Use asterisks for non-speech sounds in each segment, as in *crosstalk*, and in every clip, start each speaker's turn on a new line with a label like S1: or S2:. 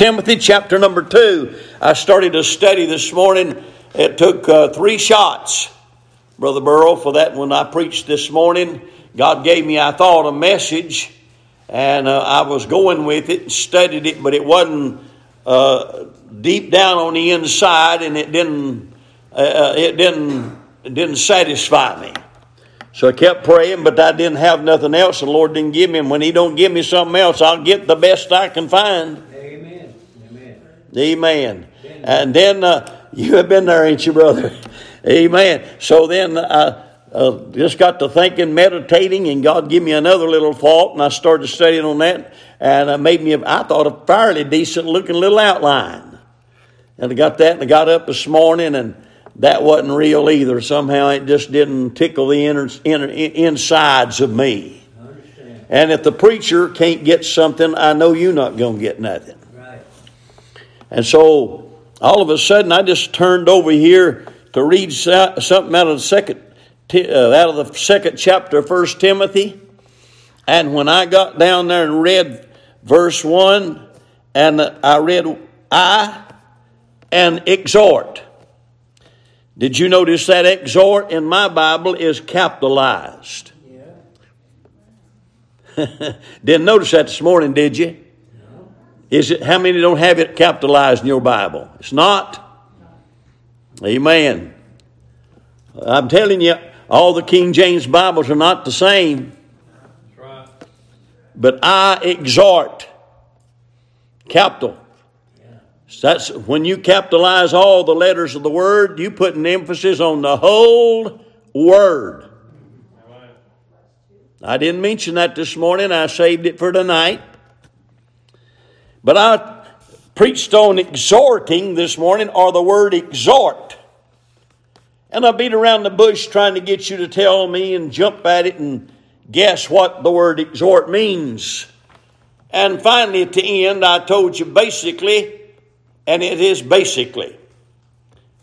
S1: Timothy chapter number 2. I started a study this morning. It took uh, three shots, Brother Burrow, for that when I preached this morning. God gave me, I thought, a message, and uh, I was going with it and studied it, but it wasn't uh, deep down on the inside, and it didn't, uh, uh, it didn't, it didn't satisfy me. So I kept praying, but I didn't have nothing else. The Lord didn't give me. And when He don't give me something else, I'll get the best I can find.
S2: Amen.
S1: And then uh, you have been there, ain't you, brother? Amen. So then I uh, uh, just got to thinking, meditating, and God gave me another little thought, and I started studying on that, and it made me, I thought, a fairly decent looking little outline. And I got that, and I got up this morning, and that wasn't real either. Somehow it just didn't tickle the inner, inner, insides of me. And if the preacher can't get something, I know you're not going to get nothing. And so all of a sudden, I just turned over here to read something out of the second, uh, out of the second chapter of First Timothy. And when I got down there and read verse one, and I read I and exhort. Did you notice that exhort in my Bible is capitalized?
S2: Yeah. *laughs*
S1: Didn't notice that this morning, did you? Is it how many don't have it capitalized in your Bible? It's not. Amen. I'm telling you, all the King James Bibles are not the same. But I exhort. Capital. That's when you capitalize all the letters of the word, you put an emphasis on the whole word. I didn't mention that this morning. I saved it for tonight. But I preached on exhorting this morning, or the word exhort. And I beat around the bush trying to get you to tell me and jump at it and guess what the word exhort means. And finally, at the end, I told you basically and it is basically.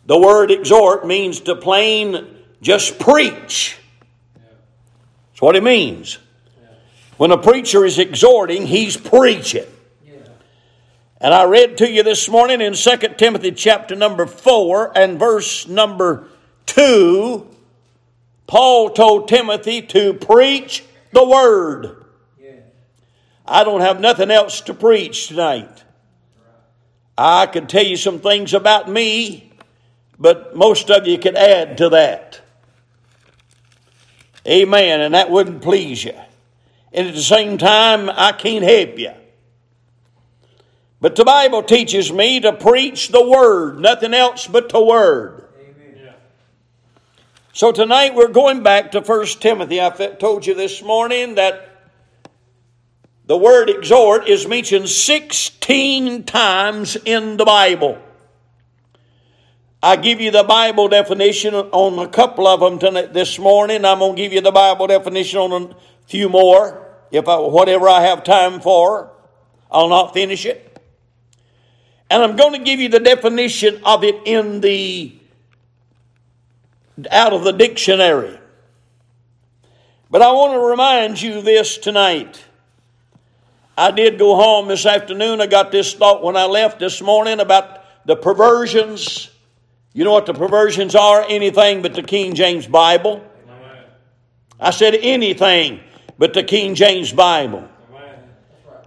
S1: The word exhort means to plain just preach. That's what it means. When a preacher is exhorting, he's preaching. And I read to you this morning in 2 Timothy chapter number 4 and verse number 2, Paul told Timothy to preach the word. I don't have nothing else to preach tonight. I could tell you some things about me, but most of you could add to that. Amen. And that wouldn't please you. And at the same time, I can't help you. But the Bible teaches me to preach the Word, nothing else but the Word.
S2: Amen.
S1: So tonight we're going back to 1 Timothy. I told you this morning that the word exhort is mentioned 16 times in the Bible. I give you the Bible definition on a couple of them tonight, this morning. I'm going to give you the Bible definition on a few more. If I, whatever I have time for, I'll not finish it. And I'm going to give you the definition of it in the out of the dictionary. But I want to remind you this tonight. I did go home this afternoon. I got this thought when I left this morning about the perversions. You know what the perversions are? Anything but the King James Bible. I said anything but the King James Bible.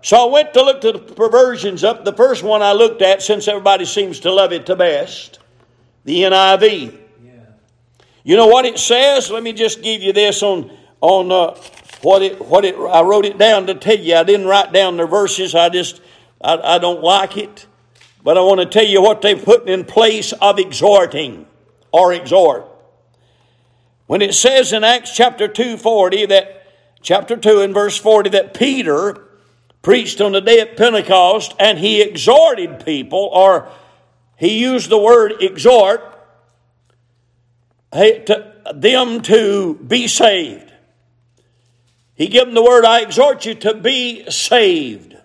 S1: So I went to look to the perversions up. The first one I looked at, since everybody seems to love it the best, the NIV.
S2: Yeah.
S1: You know what it says? Let me just give you this on on uh, what it what it I wrote it down to tell you. I didn't write down the verses. I just I, I don't like it. But I want to tell you what they've put in place of exhorting or exhort. When it says in Acts chapter 2 40 that chapter 2 and verse 40 that Peter preached on the day of Pentecost and he exhorted people, or he used the word exhort, to, them to be saved. He gave them the word, I exhort you to be saved.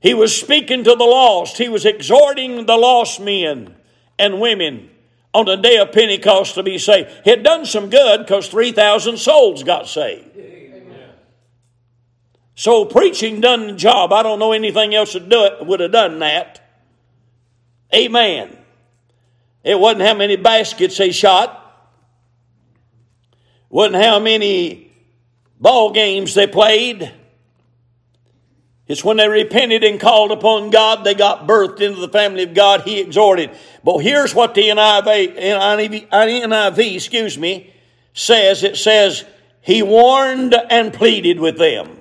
S1: He was speaking to the lost. He was exhorting the lost men and women on the day of Pentecost to be saved. He had done some good because 3,000 souls got saved. So preaching done the job. I don't know anything else would do it would have done that. Amen. It wasn't how many baskets they shot. Wasn't how many ball games they played. It's when they repented and called upon God, they got birthed into the family of God. He exhorted. But here's what the NIV, NIV, NIV excuse me, says. It says, He warned and pleaded with them.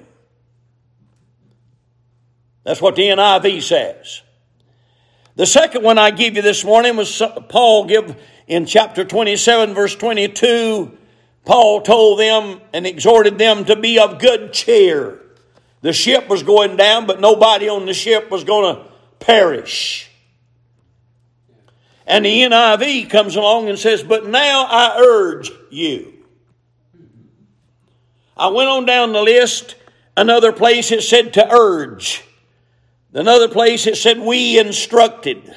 S1: That's what the NIV says. The second one I give you this morning was Paul give in chapter 27 verse 22. Paul told them and exhorted them to be of good cheer. The ship was going down, but nobody on the ship was going to perish. And the NIV comes along and says, But now I urge you. I went on down the list. Another place it said to urge. Another place it said we instructed.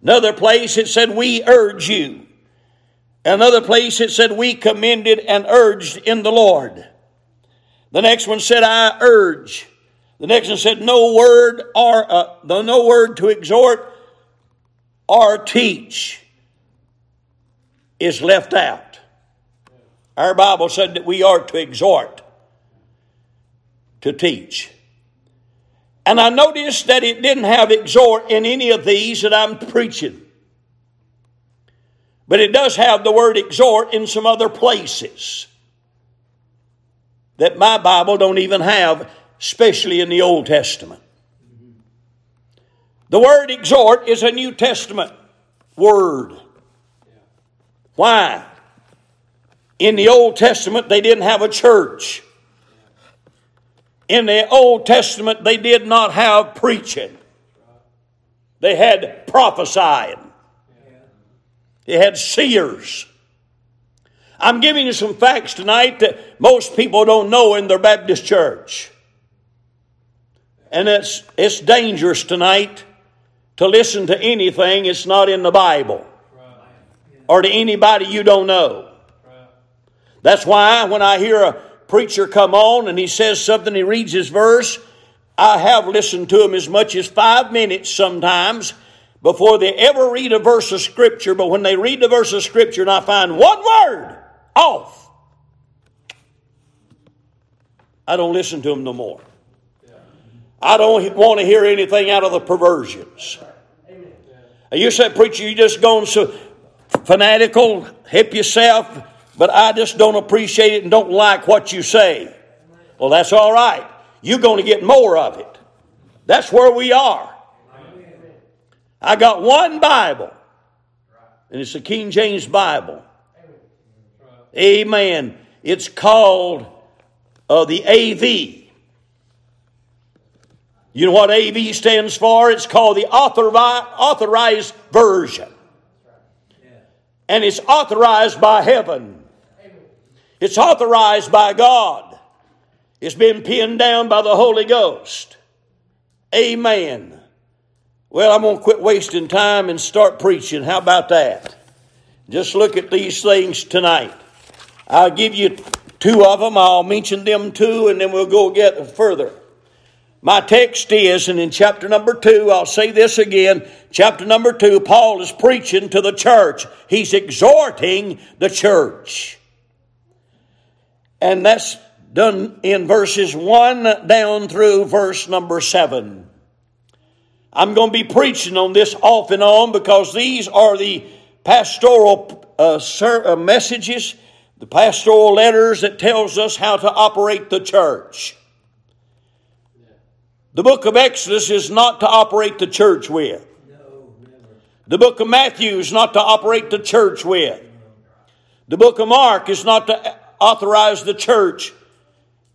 S1: Another place it said we urge you. Another place it said we commended and urged in the Lord. The next one said, I urge. The next one said, no word or uh, no word to exhort or teach is left out. Our Bible said that we are to exhort, to teach. And I noticed that it didn't have exhort in any of these that I'm preaching. But it does have the word exhort in some other places that my Bible don't even have, especially in the Old Testament. The word exhort is a New Testament word. Why? In the Old Testament, they didn't have a church. In the Old Testament, they did not have preaching. They had prophesying. They had seers. I'm giving you some facts tonight that most people don't know in their Baptist church. And it's, it's dangerous tonight to listen to anything that's not in the Bible or to anybody you don't know. That's why when I hear a preacher come on and he says something, he reads his verse, I have listened to him as much as five minutes sometimes before they ever read a verse of Scripture. But when they read the verse of Scripture and I find one word off. I don't listen to him no more. I don't want to hear anything out of the perversions. And you said, preacher, you just going so fanatical, hip yourself, but I just don't appreciate it and don't like what you say. Well, that's all right. You're going to get more of it. That's where we are. I got one Bible, and it's the King James Bible. Amen. It's called uh, the AV. You know what AV stands for? It's called the authorized version. And it's authorized by heaven. It's authorized by God. It's been pinned down by the Holy Ghost. Amen. Well, I'm going to quit wasting time and start preaching. How about that? Just look at these things tonight. I'll give you two of them. I'll mention them two, and then we'll go get further. My text is, and in chapter number two, I'll say this again. Chapter number two, Paul is preaching to the church. He's exhorting the church. And that's done in verses one down through verse number seven. I'm going to be preaching on this off and on because these are the pastoral uh, uh messages the pastoral letters that tells us how to operate the church. The book of Exodus is not to operate the church with. The book of Matthew is not to operate the church with. The book of Mark is not to authorize the church.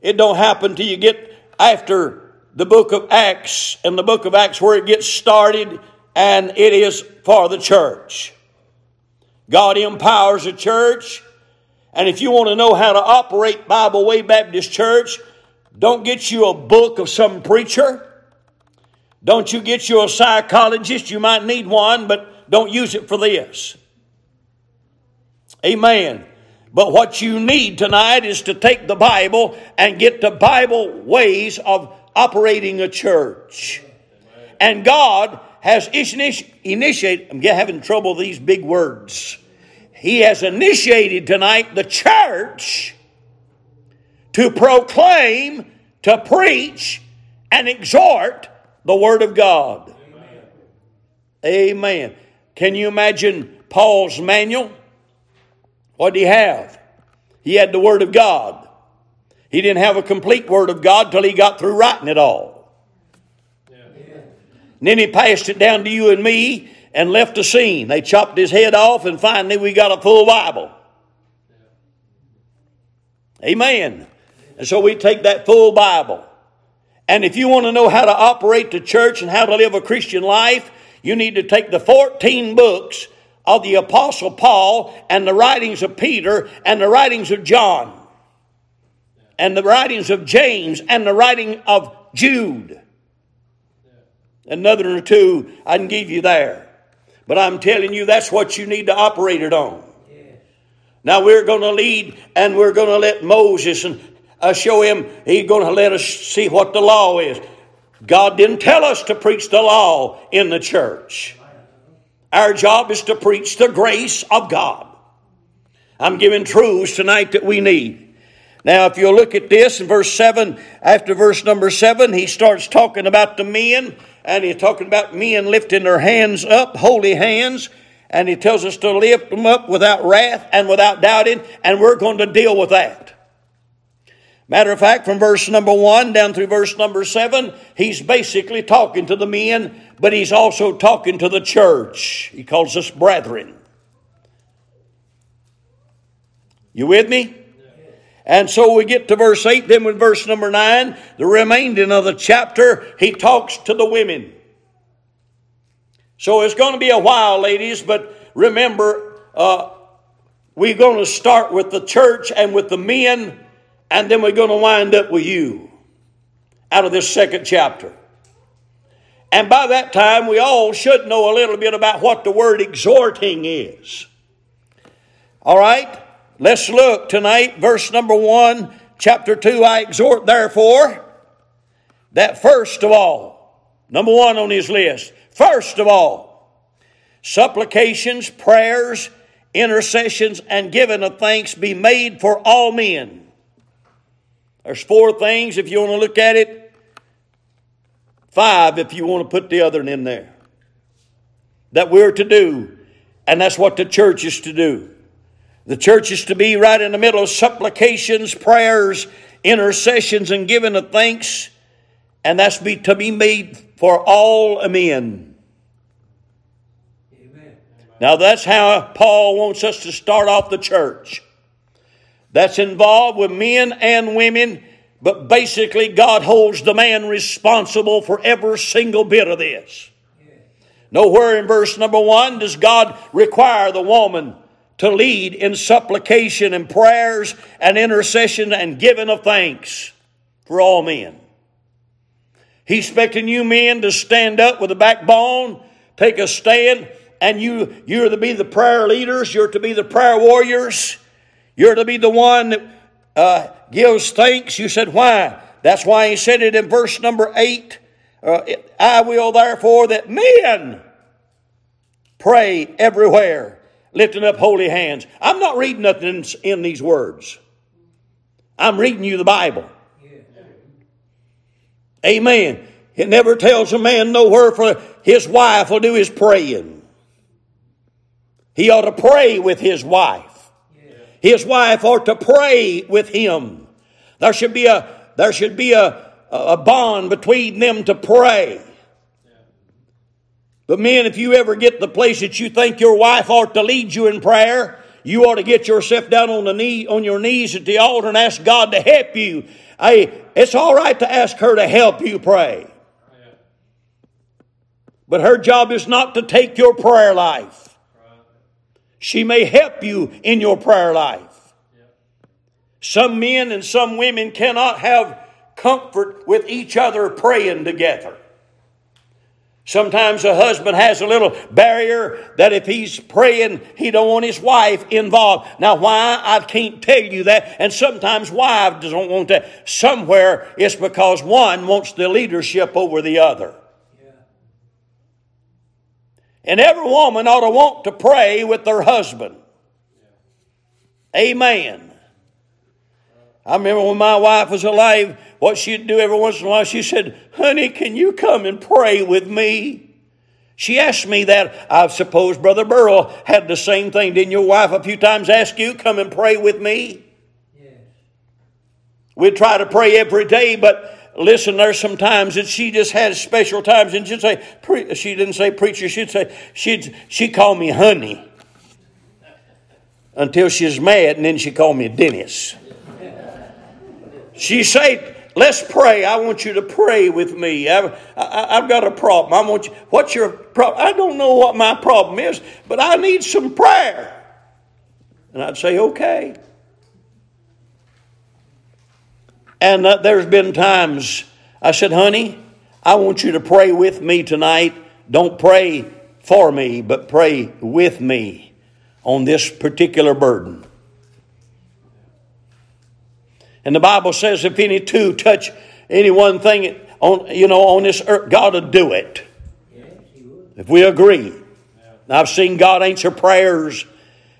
S1: It don't happen till you get after the book of Acts and the book of Acts where it gets started and it is for the church. God empowers the church and if you want to know how to operate Bible Way Baptist Church, don't get you a book of some preacher. Don't you get you a psychologist. You might need one, but don't use it for this. Amen. But what you need tonight is to take the Bible and get the Bible ways of operating a church. And God has initiated, I'm having trouble with these big words. He has initiated tonight the church to proclaim, to preach, and exhort the Word of God. Amen. Amen. Can you imagine Paul's manual? What did he have? He had the Word of God. He didn't have a complete Word of God till he got through writing it all. Yeah. And then he passed it down to you and me and left the scene. They chopped his head off, and finally we got a full Bible. Amen. And so we take that full Bible. And if you want to know how to operate the church and how to live a Christian life, you need to take the 14 books of the Apostle Paul and the writings of Peter and the writings of John and the writings of James and the writing of Jude. Another or two I can give you there. But I'm telling you, that's what you need to operate it on. Now we're going to lead and we're going to let Moses and uh, show him, he's going to let us see what the law is. God didn't tell us to preach the law in the church. Our job is to preach the grace of God. I'm giving truths tonight that we need. Now, if you look at this in verse 7, after verse number 7, he starts talking about the men, and he's talking about men lifting their hands up, holy hands, and he tells us to lift them up without wrath and without doubting, and we're going to deal with that. Matter of fact, from verse number one down through verse number seven, he's basically talking to the men, but he's also talking to the church. He calls us brethren. You with me? And so we get to verse 8, then with verse number 9, the remainder of the chapter, he talks to the women. So it's going to be a while, ladies, but remember, uh, we're going to start with the church and with the men and then we're going to wind up with you out of this second chapter. And by that time, we all should know a little bit about what the word exhorting is. All right, let's look tonight, verse number one, chapter two. I exhort, therefore, that first of all, number one on his list, first of all, supplications, prayers, intercessions, and giving of thanks be made for all men there's four things if you want to look at it. Five if you want to put the other one in there. That we're to do. And that's what the church is to do. The church is to be right in the middle of supplications, prayers, intercessions, and giving of thanks. And that's be, to be made for all men. Amen. Now that's how Paul wants us to start off the church that's involved with men and women, but basically, God holds the man responsible for every single bit of this. Nowhere in verse number one does God require the woman to lead in supplication and prayers and intercession and giving of thanks for all men. He's expecting you men to stand up with a backbone, take a stand, and you, you're to be the prayer leaders, you're to be the prayer warriors, you're to be the one that uh, gives thanks. You said, why? That's why he said it in verse number eight. Uh, I will therefore that men pray everywhere, lifting up holy hands. I'm not reading nothing in, in these words. I'm reading you the Bible. Amen. It never tells a man nowhere for his wife will do his praying. He ought to pray with his wife. His wife ought to pray with him. There should be a, there should be a, a bond between them to pray. But men, if you ever get the place that you think your wife ought to lead you in prayer, you ought to get yourself down on the knee, on your knees at the altar and ask God to help you. Hey, it's all right to ask her to help you pray. But her job is not to take your prayer life. She may help you in your prayer life. Some men and some women cannot have comfort with each other praying together. Sometimes a husband has a little barrier that if he's praying, he don't want his wife involved. Now, why? I can't tell you that. And sometimes wives don't want that. Somewhere it's because one wants the leadership over the other. And every woman ought to want to pray with their husband. Amen. I remember when my wife was alive, what she'd do every once in a while, she said, Honey, can you come and pray with me? She asked me that. I suppose Brother Burrell had the same thing. Didn't your wife a few times ask you, Come and pray with me? Yes. We'd try to pray every day, but listen, there's some times that she just had special times, and she'd say, she didn't say preacher, she'd say, she'd, she called me honey until she's mad, and then she called me Dennis. She said, Let's pray. I want you to pray with me. I've, I, have got a problem. I want you. What's your problem? I don't know what my problem is, but I need some prayer. And I'd say, okay. And uh, there's been times I said, honey, I want you to pray with me tonight. Don't pray for me, but pray with me on this particular burden. And the Bible says if any two touch any one thing on you know on this earth, God will do it. If we agree. I've seen God answer prayers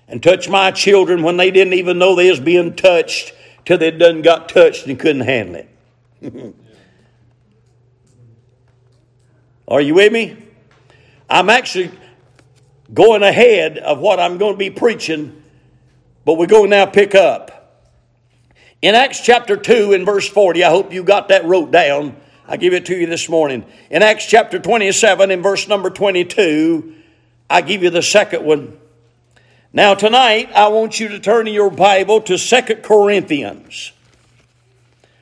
S1: and touch my children when they didn't even know they was being touched till they done got touched and couldn't handle it. *laughs* Are you with me? I'm actually going ahead of what I'm going to be preaching, but we're going to now pick up. In Acts chapter 2 and verse 40, I hope you got that wrote down. I give it to you this morning. In Acts chapter 27 and verse number 22, I give you the second one. Now tonight, I want you to turn in your Bible to Second Corinthians.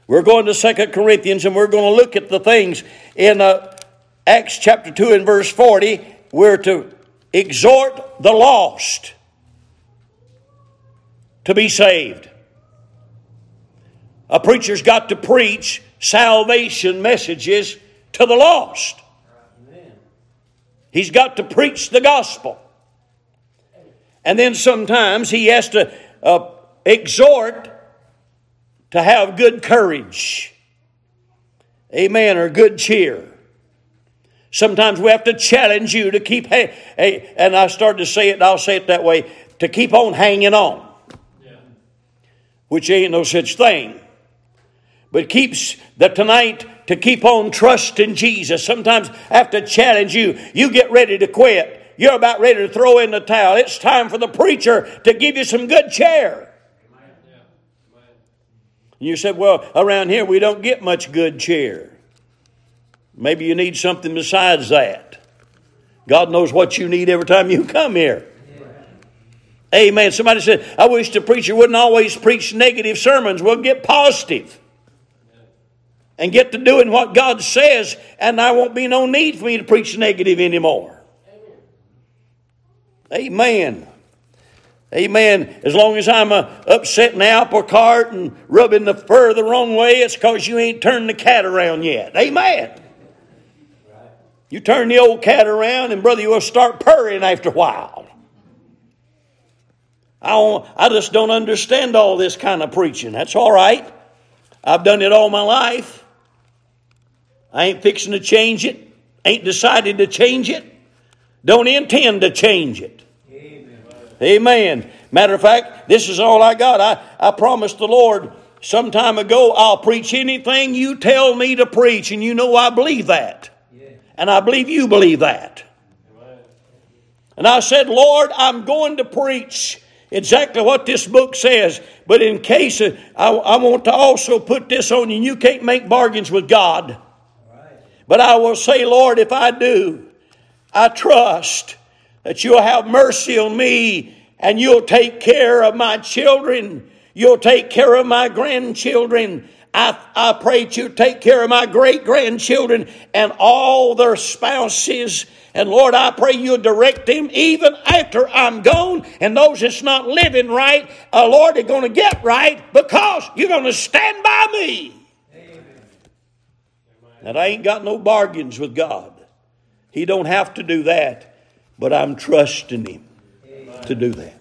S1: We're going to Second Corinthians and we're going to look at the things in uh, Acts chapter 2 and verse 40. We're to exhort the lost to be saved. A preacher's got to preach salvation messages to the lost. He's got to preach the gospel. And then sometimes he has to uh, exhort to have good courage. Amen, or good cheer. Sometimes we have to challenge you to keep, hey, hey, and I started to say it, and I'll say it that way, to keep on hanging on. Yeah. Which ain't no such thing but keeps the tonight to keep on trusting Jesus. Sometimes I have to challenge you. You get ready to quit. You're about ready to throw in the towel. It's time for the preacher to give you some good cheer. You said, Well, around here we don't get much good cheer. Maybe you need something besides that. God knows what you need every time you come here. Amen. Somebody said, I wish the preacher wouldn't always preach negative sermons. Well, get positive and get to doing what God says, and there won't be no need for me to preach negative anymore. Amen. Amen. As long as I'm uh, upsetting the apple cart and rubbing the fur the wrong way, it's because you ain't turned the cat around yet. Amen. You turn the old cat around, and brother, you'll start purring after a while. I, I just don't understand all this kind of preaching. That's all right. I've done it all my life. I ain't fixing to change it. Ain't decided to change it. Don't intend to change it. Amen. Amen. Matter of fact, this is all I got. I, I promised the Lord some time ago I'll preach anything you tell me to preach, and you know I believe that. Yeah. And I believe you believe that. And I said, Lord, I'm going to preach exactly what this book says, but in case uh, I, I want to also put this on you, you can't make bargains with God. But I will say, Lord, if I do, I trust that you'll have mercy on me and you'll take care of my children. You'll take care of my grandchildren. I, I pray that you take care of my great grandchildren and all their spouses. And Lord, I pray you'll direct them even after I'm gone. And those that's not living right, uh, Lord, are going to get right because you're going to stand by me. And I ain't got no bargains with God. He don't have to do that, but I'm trusting him to do that.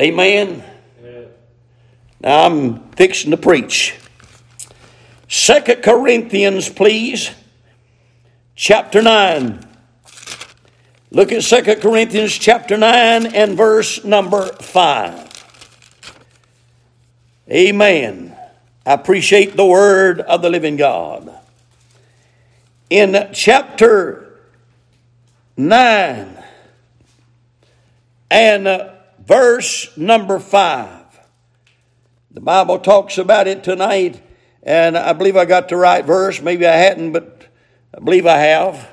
S1: Amen. Now I'm fixing to preach. Second Corinthians, please, chapter 9. Look at Second Corinthians chapter 9 and verse number 5. Amen. I appreciate the word of the living God. In chapter 9 and verse number 5, the Bible talks about it tonight, and I believe I got the right verse. Maybe I hadn't, but I believe I have.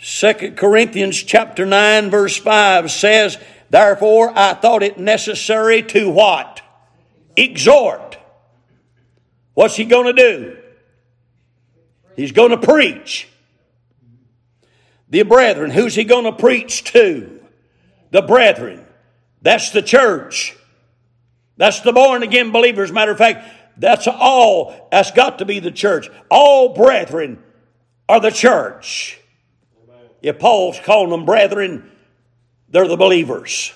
S1: Second Corinthians chapter 9 verse 5 says, Therefore I thought it necessary to what? Exhort. What's he going to do? He's going to preach. The brethren, who's he going to preach to? The brethren. That's the church. That's the born again believers. Matter of fact, that's all. That's got to be the church. All brethren are the church. If Paul's calling them brethren, they're the believers.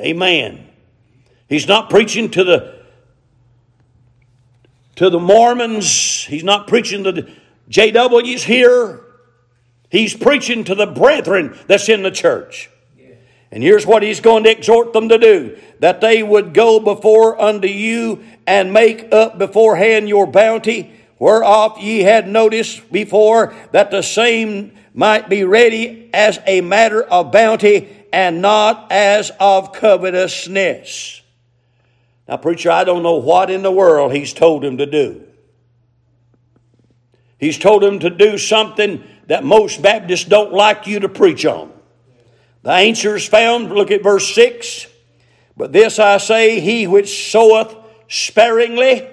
S1: Amen. He's not preaching to the to the Mormons. He's not preaching to the JWs here. He's preaching to the brethren that's in the church. And here's what he's going to exhort them to do that they would go before unto you and make up beforehand your bounty, whereof ye had noticed before that the same might be ready as a matter of bounty and not as of covetousness. Now, preacher, I don't know what in the world he's told him to do. He's told him to do something that most Baptists don't like you to preach on. The answer's found, look at verse 6. But this I say, he which soweth sparingly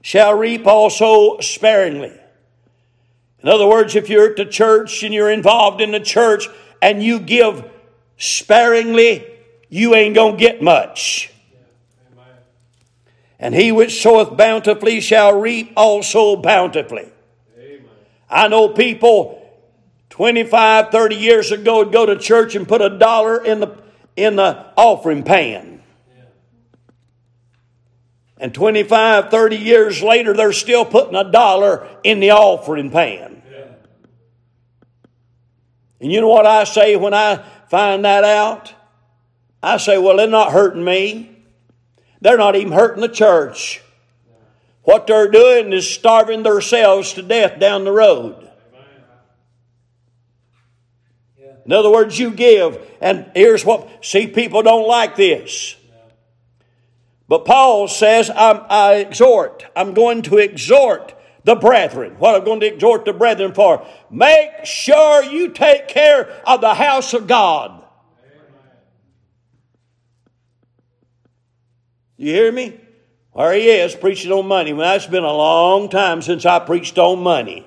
S1: shall reap also sparingly. In other words, if you're at the church and you're involved in the church and you give sparingly, you ain't going to get much. And he which soweth bountifully shall reap also bountifully. Amen. I know people 25, 30 years ago would go to church and put a dollar in the, in the offering pan. And 25, 30 years later, they're still putting a dollar in the offering pan. And you know what I say when I find that out? I say, well, they're not hurting me. They're not even hurting the church. What they're doing is starving themselves to death down the road. In other words, you give. And here's what, see, people don't like this. But Paul says, i exhort, I'm going to exhort the brethren. What I'm going to exhort the brethren for? Make sure you take care of the house of God. You hear me? There he is preaching on money. Well, that's been a long time since I preached on money.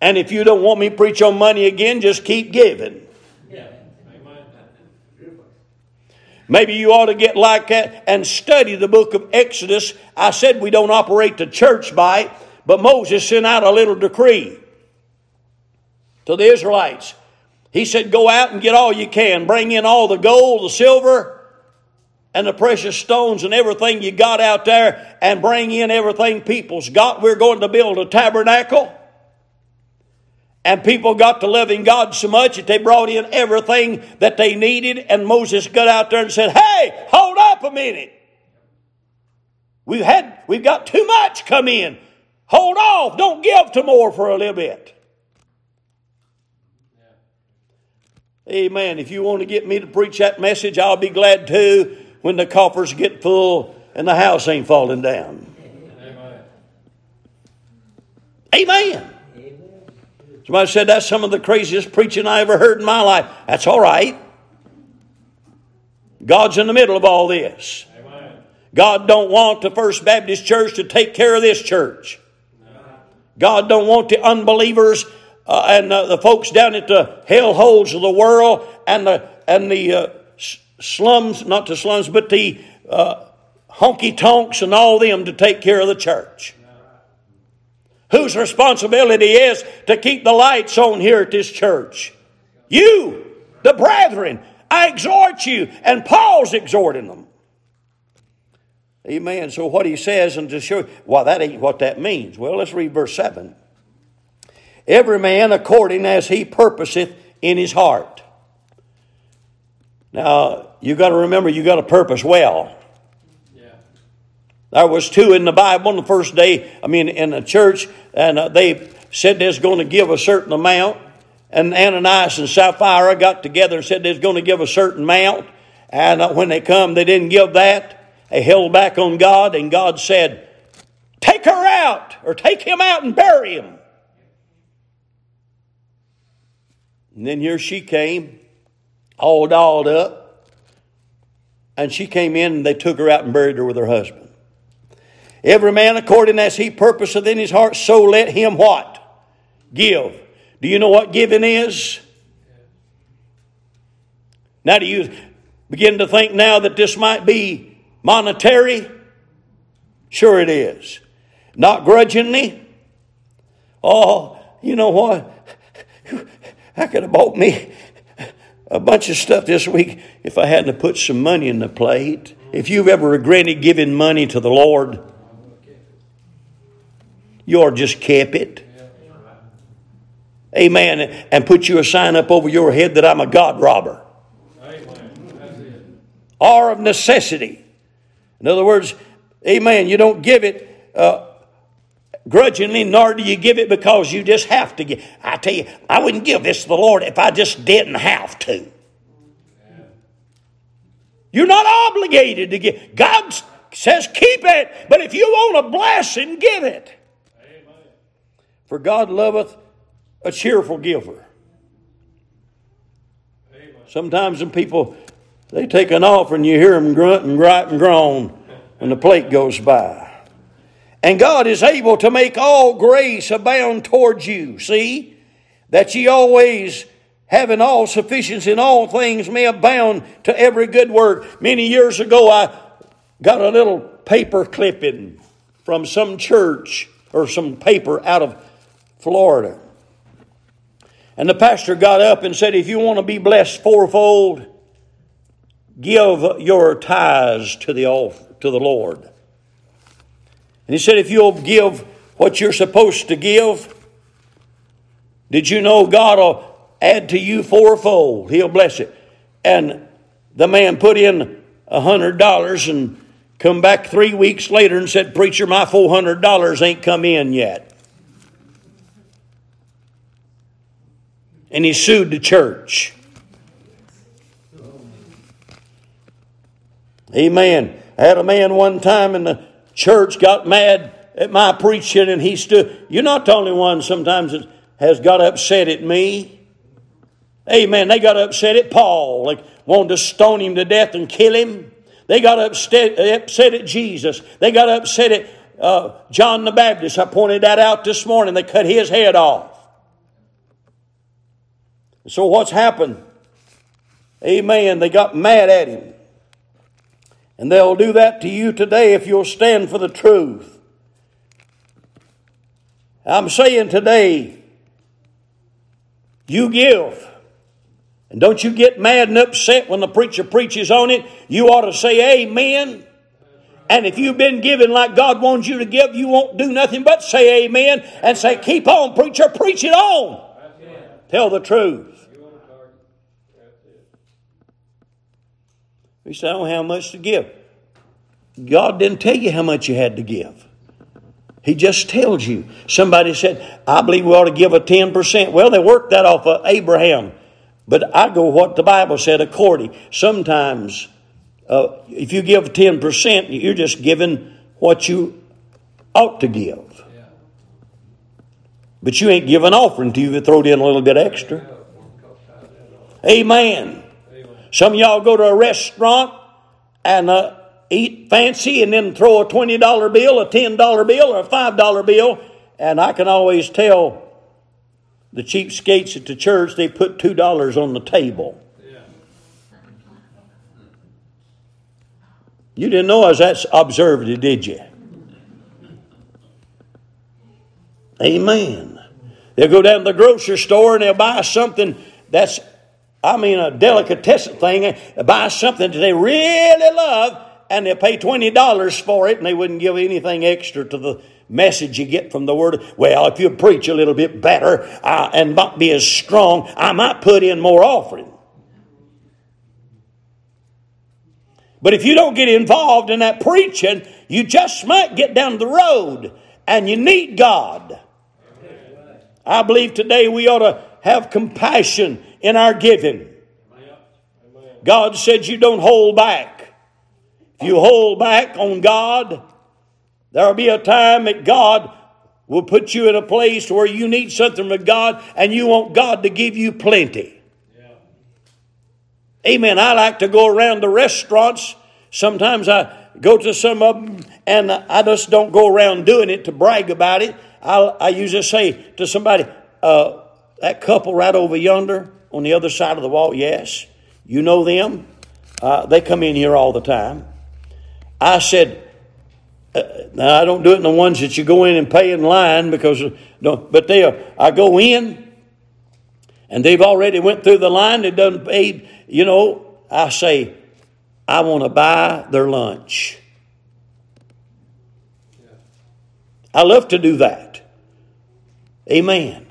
S1: And if you don't want me to preach on money again, just keep giving. Maybe you ought to get like that and study the book of Exodus. I said we don't operate the church by it, but Moses sent out a little decree to the Israelites. He said, Go out and get all you can. Bring in all the gold, the silver, and the precious stones and everything you got out there, and bring in everything people's got. We're going to build a tabernacle. And people got to loving God so much that they brought in everything that they needed. And Moses got out there and said, Hey, hold up a minute. We've had, we've got too much come in. Hold off. Don't give to more for a little bit. Amen. If you want to get me to preach that message, I'll be glad to when the coffers get full and the house ain't falling down. Amen. Amen. Somebody said that's some of the craziest preaching I ever heard in my life. That's all right. God's in the middle of all this. Amen. God don't want the First Baptist Church to take care of this church. God don't want the unbelievers uh, and uh, the folks down at the hell holes of the world and the and the uh, slums, not the slums, but the uh, honky tonks and all them to take care of the church. Whose responsibility is to keep the lights on here at this church? You, the brethren. I exhort you, and Paul's exhorting them. Amen. So what he says, and to show, well, that ain't what that means. Well, let's read verse 7. Every man according as he purposeth in his heart. Now, you got to remember, you got to purpose well. There was two in the Bible on the first day, I mean, in the church, and uh, they said they was going to give a certain amount. And Ananias and Sapphira got together and said they was going to give a certain amount. And uh, when they come, they didn't give that. They held back on God, and God said, Take her out, or take him out and bury him. And then here she came, all dolled up. And she came in, and they took her out and buried her with her husband. Every man according as he purposeth in his heart, so let him what? Give. Do you know what giving is? Now, do you begin to think now that this might be monetary? Sure, it is. Not grudgingly. Oh, you know what? I could have bought me a bunch of stuff this week if I hadn't put some money in the plate. If you've ever regretted giving money to the Lord, you to just keep it. Amen. And put you a sign up over your head that I'm a God robber. Are of necessity. In other words, amen, you don't give it uh, grudgingly, nor do you give it because you just have to give. I tell you, I wouldn't give this to the Lord if I just didn't have to. You're not obligated to give. God says keep it, but if you want a blessing, give it. For God loveth a cheerful giver. Sometimes when people they take an offering, you hear them grunt and gripe and groan when the plate goes by. And God is able to make all grace abound towards you. See, that ye always having all sufficiency in all things may abound to every good work. Many years ago, I got a little paper clipping from some church or some paper out of Florida. And the pastor got up and said, If you want to be blessed fourfold, give your tithes to the, to the Lord. And he said, If you'll give what you're supposed to give, did you know God will add to you fourfold? He'll bless it. And the man put in a hundred dollars and come back three weeks later and said, Preacher, my four hundred dollars ain't come in yet. and he sued the church. Amen. I had a man one time in the church got mad at my preaching, and he stood. You're not the only one sometimes that has got upset at me. Amen. They got upset at Paul, like wanted to stone him to death and kill him. They got upset, upset at Jesus. They got upset at uh, John the Baptist. I pointed that out this morning. They cut his head off. So what's happened? Amen. They got mad at him. And they'll do that to you today if you'll stand for the truth. I'm saying today, you give. And don't you get mad and upset when the preacher preaches on it. You ought to say amen. And if you've been giving like God wants you to give, you won't do nothing but say amen and say, keep on, preacher, preach it on. Tell the truth. He said, I don't have much to give. God didn't tell you how much you had to give. He just tells you. Somebody said, I believe we ought to give a 10%. Well, they worked that off of Abraham. But I go what the Bible said according. Sometimes, uh, if you give 10%, you're just giving what you ought to give. But you ain't giving offering till you've thrown in a little bit extra. Amen. Some of y'all go to a restaurant and uh, eat fancy and then throw a $20 bill, a $10 bill, or a $5 bill. And I can always tell the cheapskates at the church, they put $2 on the table. You didn't know I was that observant, did you? Amen. They'll go down to the grocery store and they'll buy something that's, I mean, a delicatessen thing, buy something that they really love, and they'll pay $20 for it, and they wouldn't give anything extra to the message you get from the Word. Well, if you preach a little bit better uh, and not be as strong, I might put in more offering. But if you don't get involved in that preaching, you just might get down the road and you need God. I believe today we ought to have compassion in our giving. God said you don't hold back. If you hold back on God, there'll be a time that God will put you in a place where you need something from God and you want God to give you plenty. Amen. I like to go around the restaurants. Sometimes I go to some of them and I just don't go around doing it to brag about it. I, I usually say to somebody, uh, that couple right over yonder on the other side of the wall, yes, you know them. Uh, they come in here all the time. I said, uh, now I don't do it in the ones that you go in and pay in line because, no, but they, are, I go in and they've already went through the line. They've done paid. You know, I say, I want to buy their lunch. I love to do that. Amen.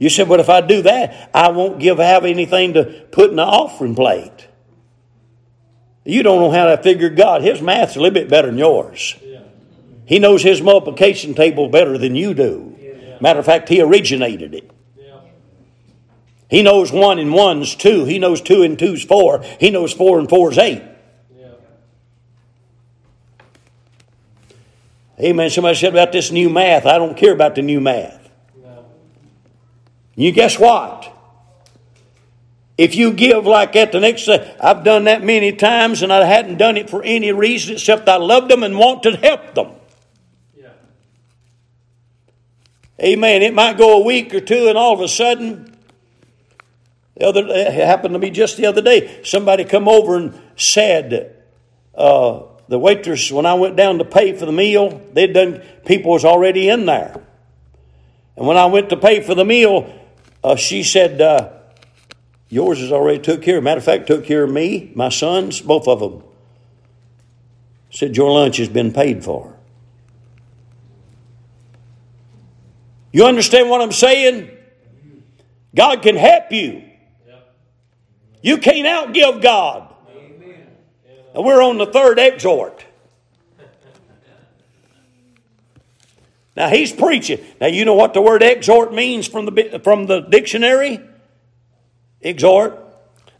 S1: You said, but if I do that, I won't give have anything to put in the offering plate. You don't know how to figure God. His math's a little bit better than yours. He knows his multiplication table better than you do. Matter of fact, he originated it. He knows one and one's two. He knows two and two's four. He knows four and four's eight. Amen. Somebody said about this new math. I don't care about the new math. You guess what? If you give like that the next day, I've done that many times and I hadn't done it for any reason except I loved them and want to help them. Yeah. Amen. It might go a week or two and all of a sudden, the other it happened to me just the other day. Somebody come over and said, uh, the waitress, when I went down to pay for the meal, they'd done, people was already in there. And when I went to pay for the meal, uh, she said, uh, yours is already took care. Matter of fact, took care of me, my sons, both of them. Said, your lunch has been paid for. You understand what I'm saying? God can help you. You can't outgive God. And we're on the third exhort. Now he's preaching. Now you know what the word exhort means from the from the dictionary? Exhort.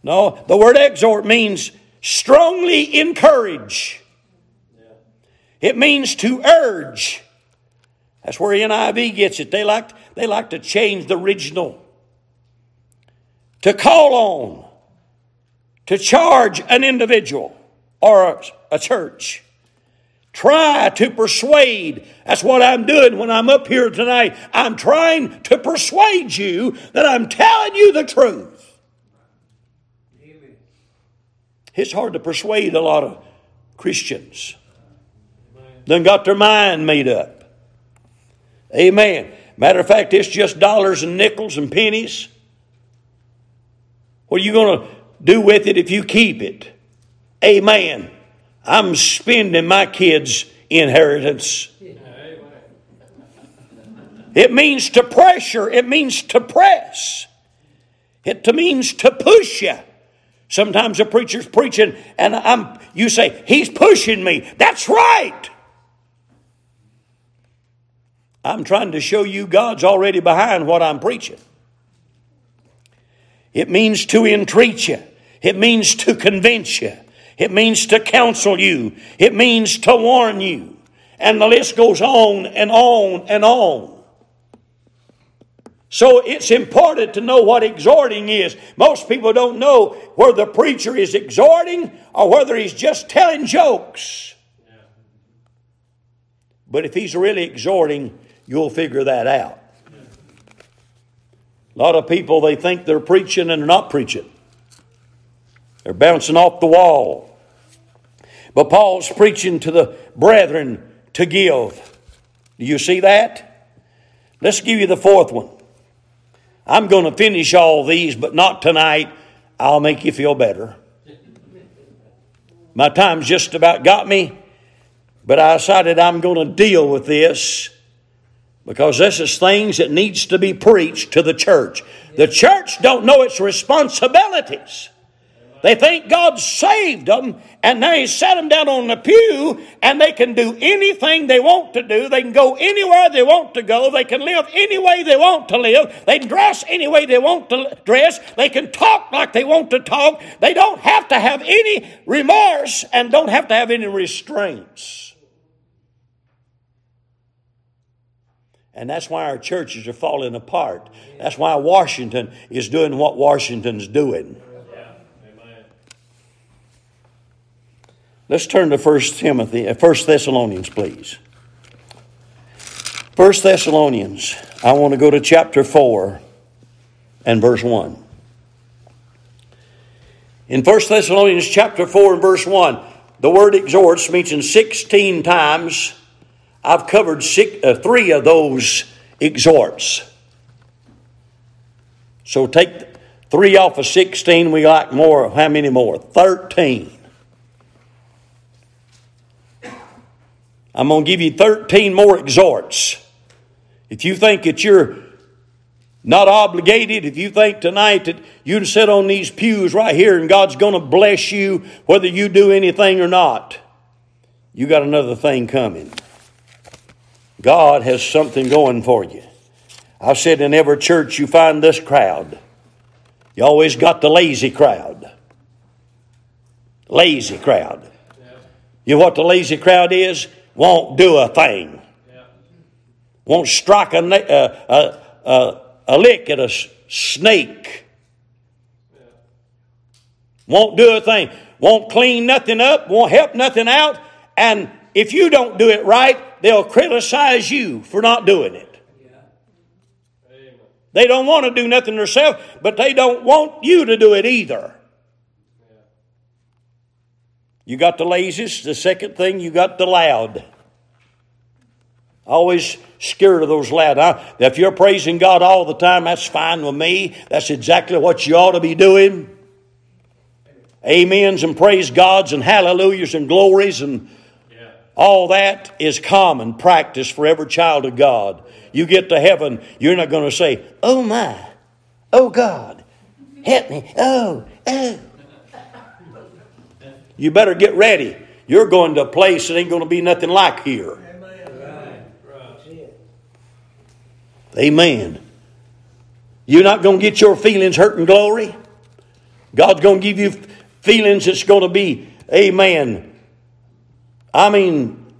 S1: No, the word exhort means strongly encourage. It means to urge. That's where NIV gets it. They like they like to change the original. To call on. To charge an individual or a, church. Try to persuade. That's what I'm doing when I'm up here tonight. I'm trying to persuade you that I'm telling you the truth. Amen. It's hard to persuade a lot of Christians. Then got their mind made up. Amen. Matter of fact, it's just dollars and nickels and pennies. What are you going to do with it if you keep it? Amen. I'm spending my kids' inheritance. It means to pressure, it means to press, it means to push you. Sometimes a preacher's preaching and I'm you say, He's pushing me. That's right. I'm trying to show you God's already behind what I'm preaching. It means to entreat you. It means to convince you. It means to counsel you. It means to warn you. And the list goes on and on and on. So it's important to know what exhorting is. Most people don't know whether the preacher is exhorting or whether he's just telling jokes. But if he's really exhorting, you'll figure that out. A lot of people, they think they're preaching and they're not preaching. They're bouncing off the wall. But Paul's preaching to the brethren to give. Do you see that? Let's give you the fourth one. I'm going to finish all these, but not tonight. I'll make you feel better. My time's just about got me, but I decided I'm going to deal with this because this is things that needs to be preached to the church. The church don't know its responsibilities. They think God saved them, and now He set them down on the pew, and they can do anything they want to do. They can go anywhere they want to go. They can live any way they want to live. They can dress any way they want to dress. They can talk like they want to talk. They don't have to have any remorse and don't have to have any restraints. And that's why our churches are falling apart. That's why Washington is doing what Washington's doing. Let's turn to 1 Timothy, 1 uh, Thessalonians, please. 1 Thessalonians, I want to go to chapter 4 and verse 1. In 1 Thessalonians chapter 4 and verse 1, the word exhorts mentioned 16 times. I've covered six, uh, three of those exhorts. So take three off of 16, we got more. How many more? 13. I'm going to give you 13 more exhorts. If you think that you're not obligated, if you think tonight that you sit on these pews right here and God's going to bless you whether you do anything or not, you got another thing coming. God has something going for you. I've said in every church you find this crowd. You always got the lazy crowd. Lazy crowd. You know what the lazy crowd is? Won't do a thing. Won't strike a, a, a, uh, uh, uh, a lick at a snake. Won't do a thing. Won't clean nothing up. Won't help nothing out. And if you don't do it right, they'll criticize you for not doing it. They don't want to do nothing themselves, but they don't want you to do it either. You got the laziest. The second thing, you got the loud. Always scared of those loud. if you're praising God all the time, that's fine with me. That's exactly what you ought to be doing. Amens and praise Gods and hallelujahs and glories and all that is common practice for every child of God. You get to heaven, you're not going to say, Oh my, oh God, help me, oh, oh. You better get ready. You're going to a place that ain't going to be nothing like here. Amen. You're not going to get your feelings hurt in glory. God's going to give you feelings that's going to be, amen. I mean,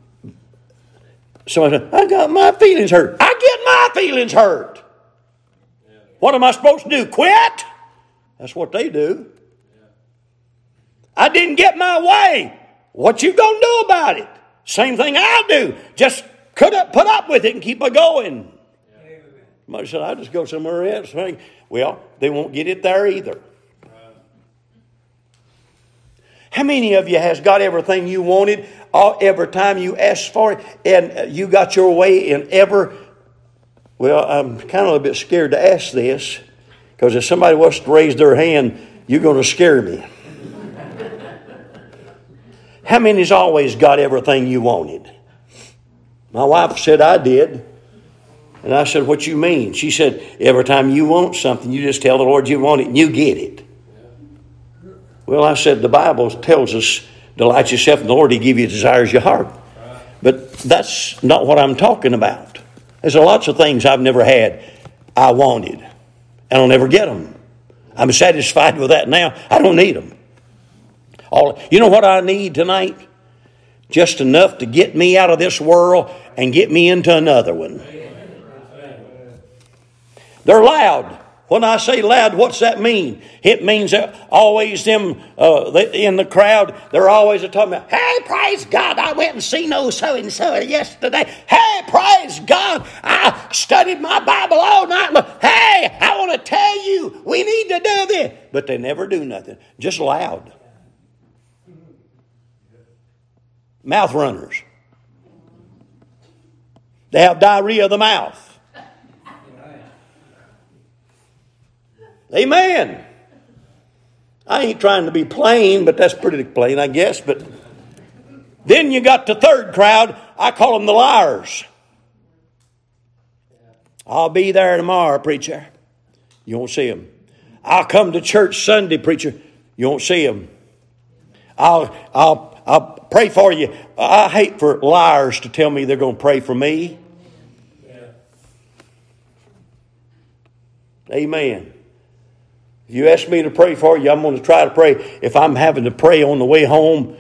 S1: somebody said, I got my feelings hurt. I get my feelings hurt. What am I supposed to do? Quit? That's what they do. I didn't get my way. What you gonna do about it? Same thing I do. Just put up, put up with it and keep it going. Somebody said, I'll just go somewhere else. Well, they won't get it there either. How many of you has got everything you wanted all, every time you asked for it and uh, you got your way in ever? Well, I'm kind of a bit scared to ask this because if somebody wants to raise their hand, you're going to scare me. How many's always got everything you wanted? My wife said I did. And I said, What you mean? She said, Every time you want something, you just tell the Lord you want it and you get it. Well, I said, The Bible tells us, Delight yourself in the Lord, He give you desires your heart. But that's not what I'm talking about. There's lots of things I've never had I wanted, and I'll never get them. I'm satisfied with that now. I don't need them. All, you know what I need tonight? Just enough to get me out of this world and get me into another one. They're loud. When I say loud, what's that mean? It means that always them uh, in the crowd, they're always talking about, hey, praise God, I went and seen old so and so yesterday. Hey, praise God, I studied my Bible all night. Hey, I want to tell you, we need to do this. But they never do nothing, just loud. Mouth runners. They have diarrhea of the mouth. Amen. I ain't trying to be plain, but that's pretty plain, I guess. But then you got the third crowd. I call them the liars. I'll be there tomorrow, preacher. You won't see them. I'll come to church Sunday, preacher. You won't see them. I'll, I'll, I'll pray for you. I hate for liars to tell me they're going to pray for me. Amen. If you ask me to pray for you, I'm going to try to pray. If I'm having to pray on the way home,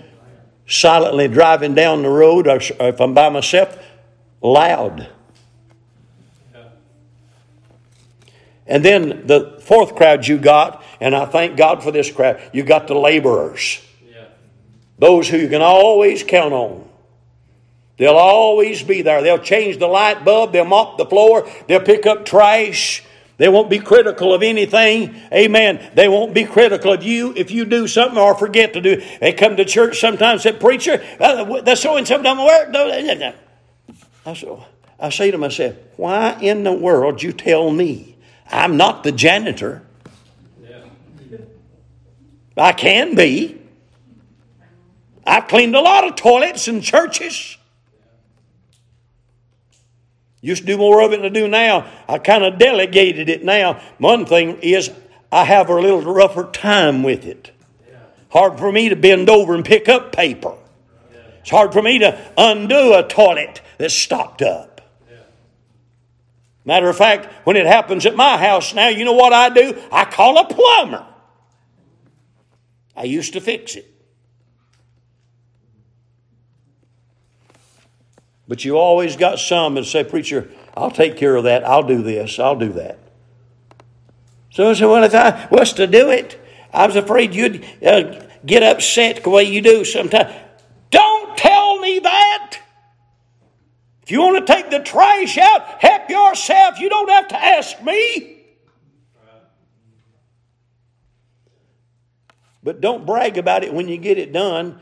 S1: silently driving down the road, or if I'm by myself, loud. And then the fourth crowd you got, and I thank God for this crowd, you got the laborers. Those who you can always count on. They'll always be there. They'll change the light bulb, they'll mop the floor, they'll pick up trash. They won't be critical of anything. Amen. They won't be critical of you if you do something or forget to do. They come to church sometimes and say, Preacher, uh, that's so and so done work. I say, I say to myself, Why in the world you tell me? I'm not the janitor. I can be. I've cleaned a lot of toilets in churches. Used to do more of it than I do now. I kind of delegated it now. One thing is, I have a little rougher time with it. Hard for me to bend over and pick up paper. It's hard for me to undo a toilet that's stopped up. Matter of fact, when it happens at my house now, you know what I do? I call a plumber. I used to fix it. But you always got some that say, Preacher, I'll take care of that. I'll do this. I'll do that. So I said, Well, if I was to do it, I was afraid you'd uh, get upset the way you do sometimes. Don't tell me that. If you want to take the trash out, help yourself. You don't have to ask me. But don't brag about it when you get it done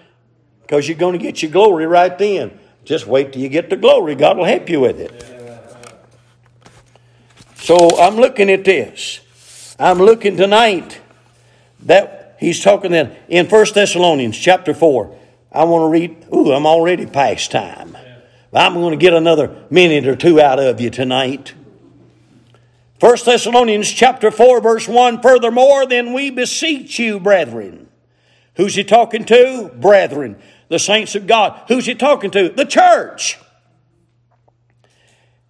S1: because you're going to get your glory right then. Just wait till you get the glory. God will help you with it. So I'm looking at this. I'm looking tonight that he's talking then in First Thessalonians chapter 4. I want to read, ooh, I'm already past time. I'm going to get another minute or two out of you tonight. First Thessalonians chapter 4 verse 1 Furthermore then we beseech you brethren. Who's he talking to? Brethren the saints of God. Who's he talking to? The church.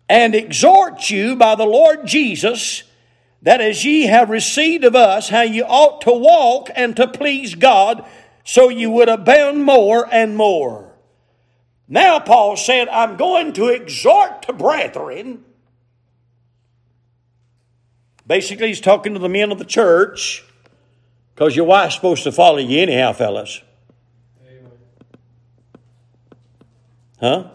S1: And exhort you by the Lord Jesus that as ye have received of us how ye ought to walk and to please God, so you would abound more and more. Now, Paul said, I'm going to exhort to brethren. Basically, he's talking to the men of the church because your wife's supposed to follow you anyhow, fellas. Huh?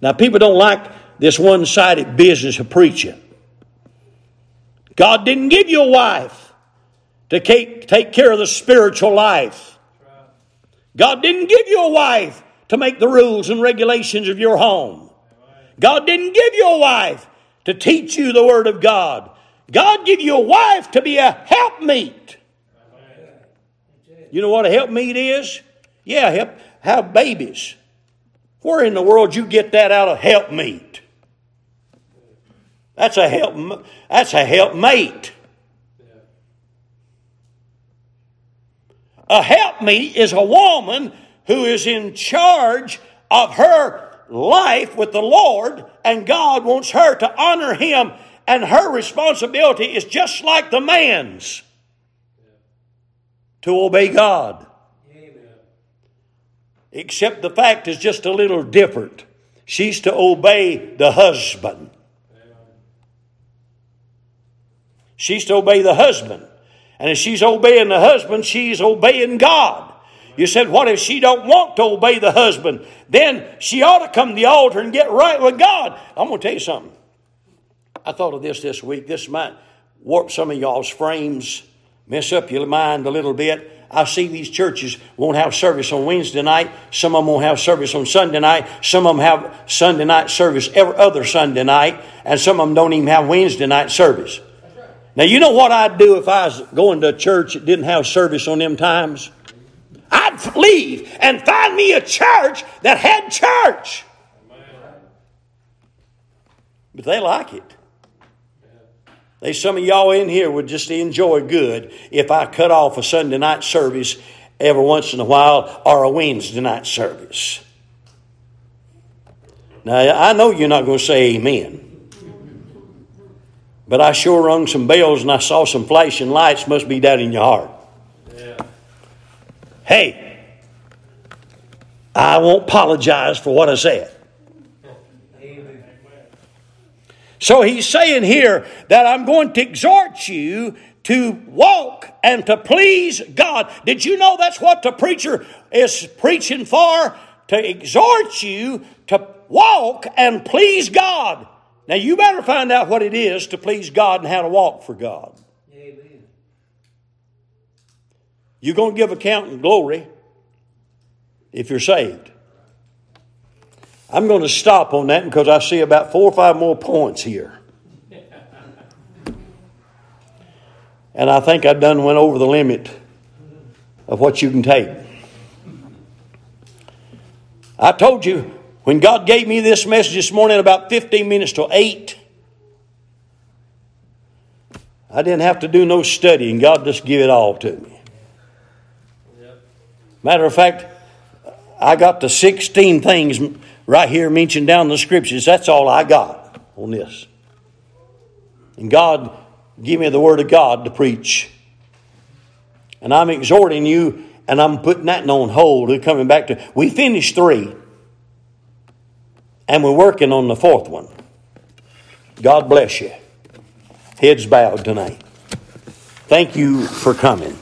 S1: Now, people don't like this one sided business of preaching. God didn't give you a wife to take care of the spiritual life. God didn't give you a wife to make the rules and regulations of your home. God didn't give you a wife to teach you the Word of God. God gave you a wife to be a helpmeet. You know what a helpmeet is? Yeah, help have babies. Where in the world you get that out of helpmeet? That's a help. That's a helpmate. A helpmeet is a woman who is in charge of her life with the Lord, and God wants her to honor Him, and her responsibility is just like the man's to obey God except the fact is just a little different. She's to obey the husband. She's to obey the husband. And if she's obeying the husband, she's obeying God. You said, what if she don't want to obey the husband? Then she ought to come to the altar and get right with God. I'm going to tell you something. I thought of this this week. This might warp some of y'all's frames, mess up your mind a little bit. I see these churches won't have service on Wednesday night. Some of them won't have service on Sunday night. Some of them have Sunday night service every other Sunday night. And some of them don't even have Wednesday night service. Now, you know what I'd do if I was going to a church that didn't have service on them times? I'd leave and find me a church that had church. But they like it. There's some of y'all in here would just enjoy good if I cut off a Sunday night service every once in a while or a Wednesday night service. Now, I know you're not going to say amen. But I sure rung some bells and I saw some flashing lights, must be down in your heart. Yeah. Hey, I won't apologize for what I said. So he's saying here that I'm going to exhort you to walk and to please God. Did you know that's what the preacher is preaching for? To exhort you to walk and please God. Now you better find out what it is to please God and how to walk for God. Amen. You're going to give account and glory if you're saved. I'm going to stop on that because I see about four or five more points here. And I think I've done went over the limit of what you can take. I told you when God gave me this message this morning about 15 minutes to 8, I didn't have to do no studying. God just gave it all to me. Matter of fact, I got the 16 things right here mentioned down the scriptures. That's all I got on this. And God give me the word of God to preach. And I'm exhorting you, and I'm putting that on hold. We're coming back to, we finished three, and we're working on the fourth one. God bless you. Heads bowed tonight. Thank you for coming.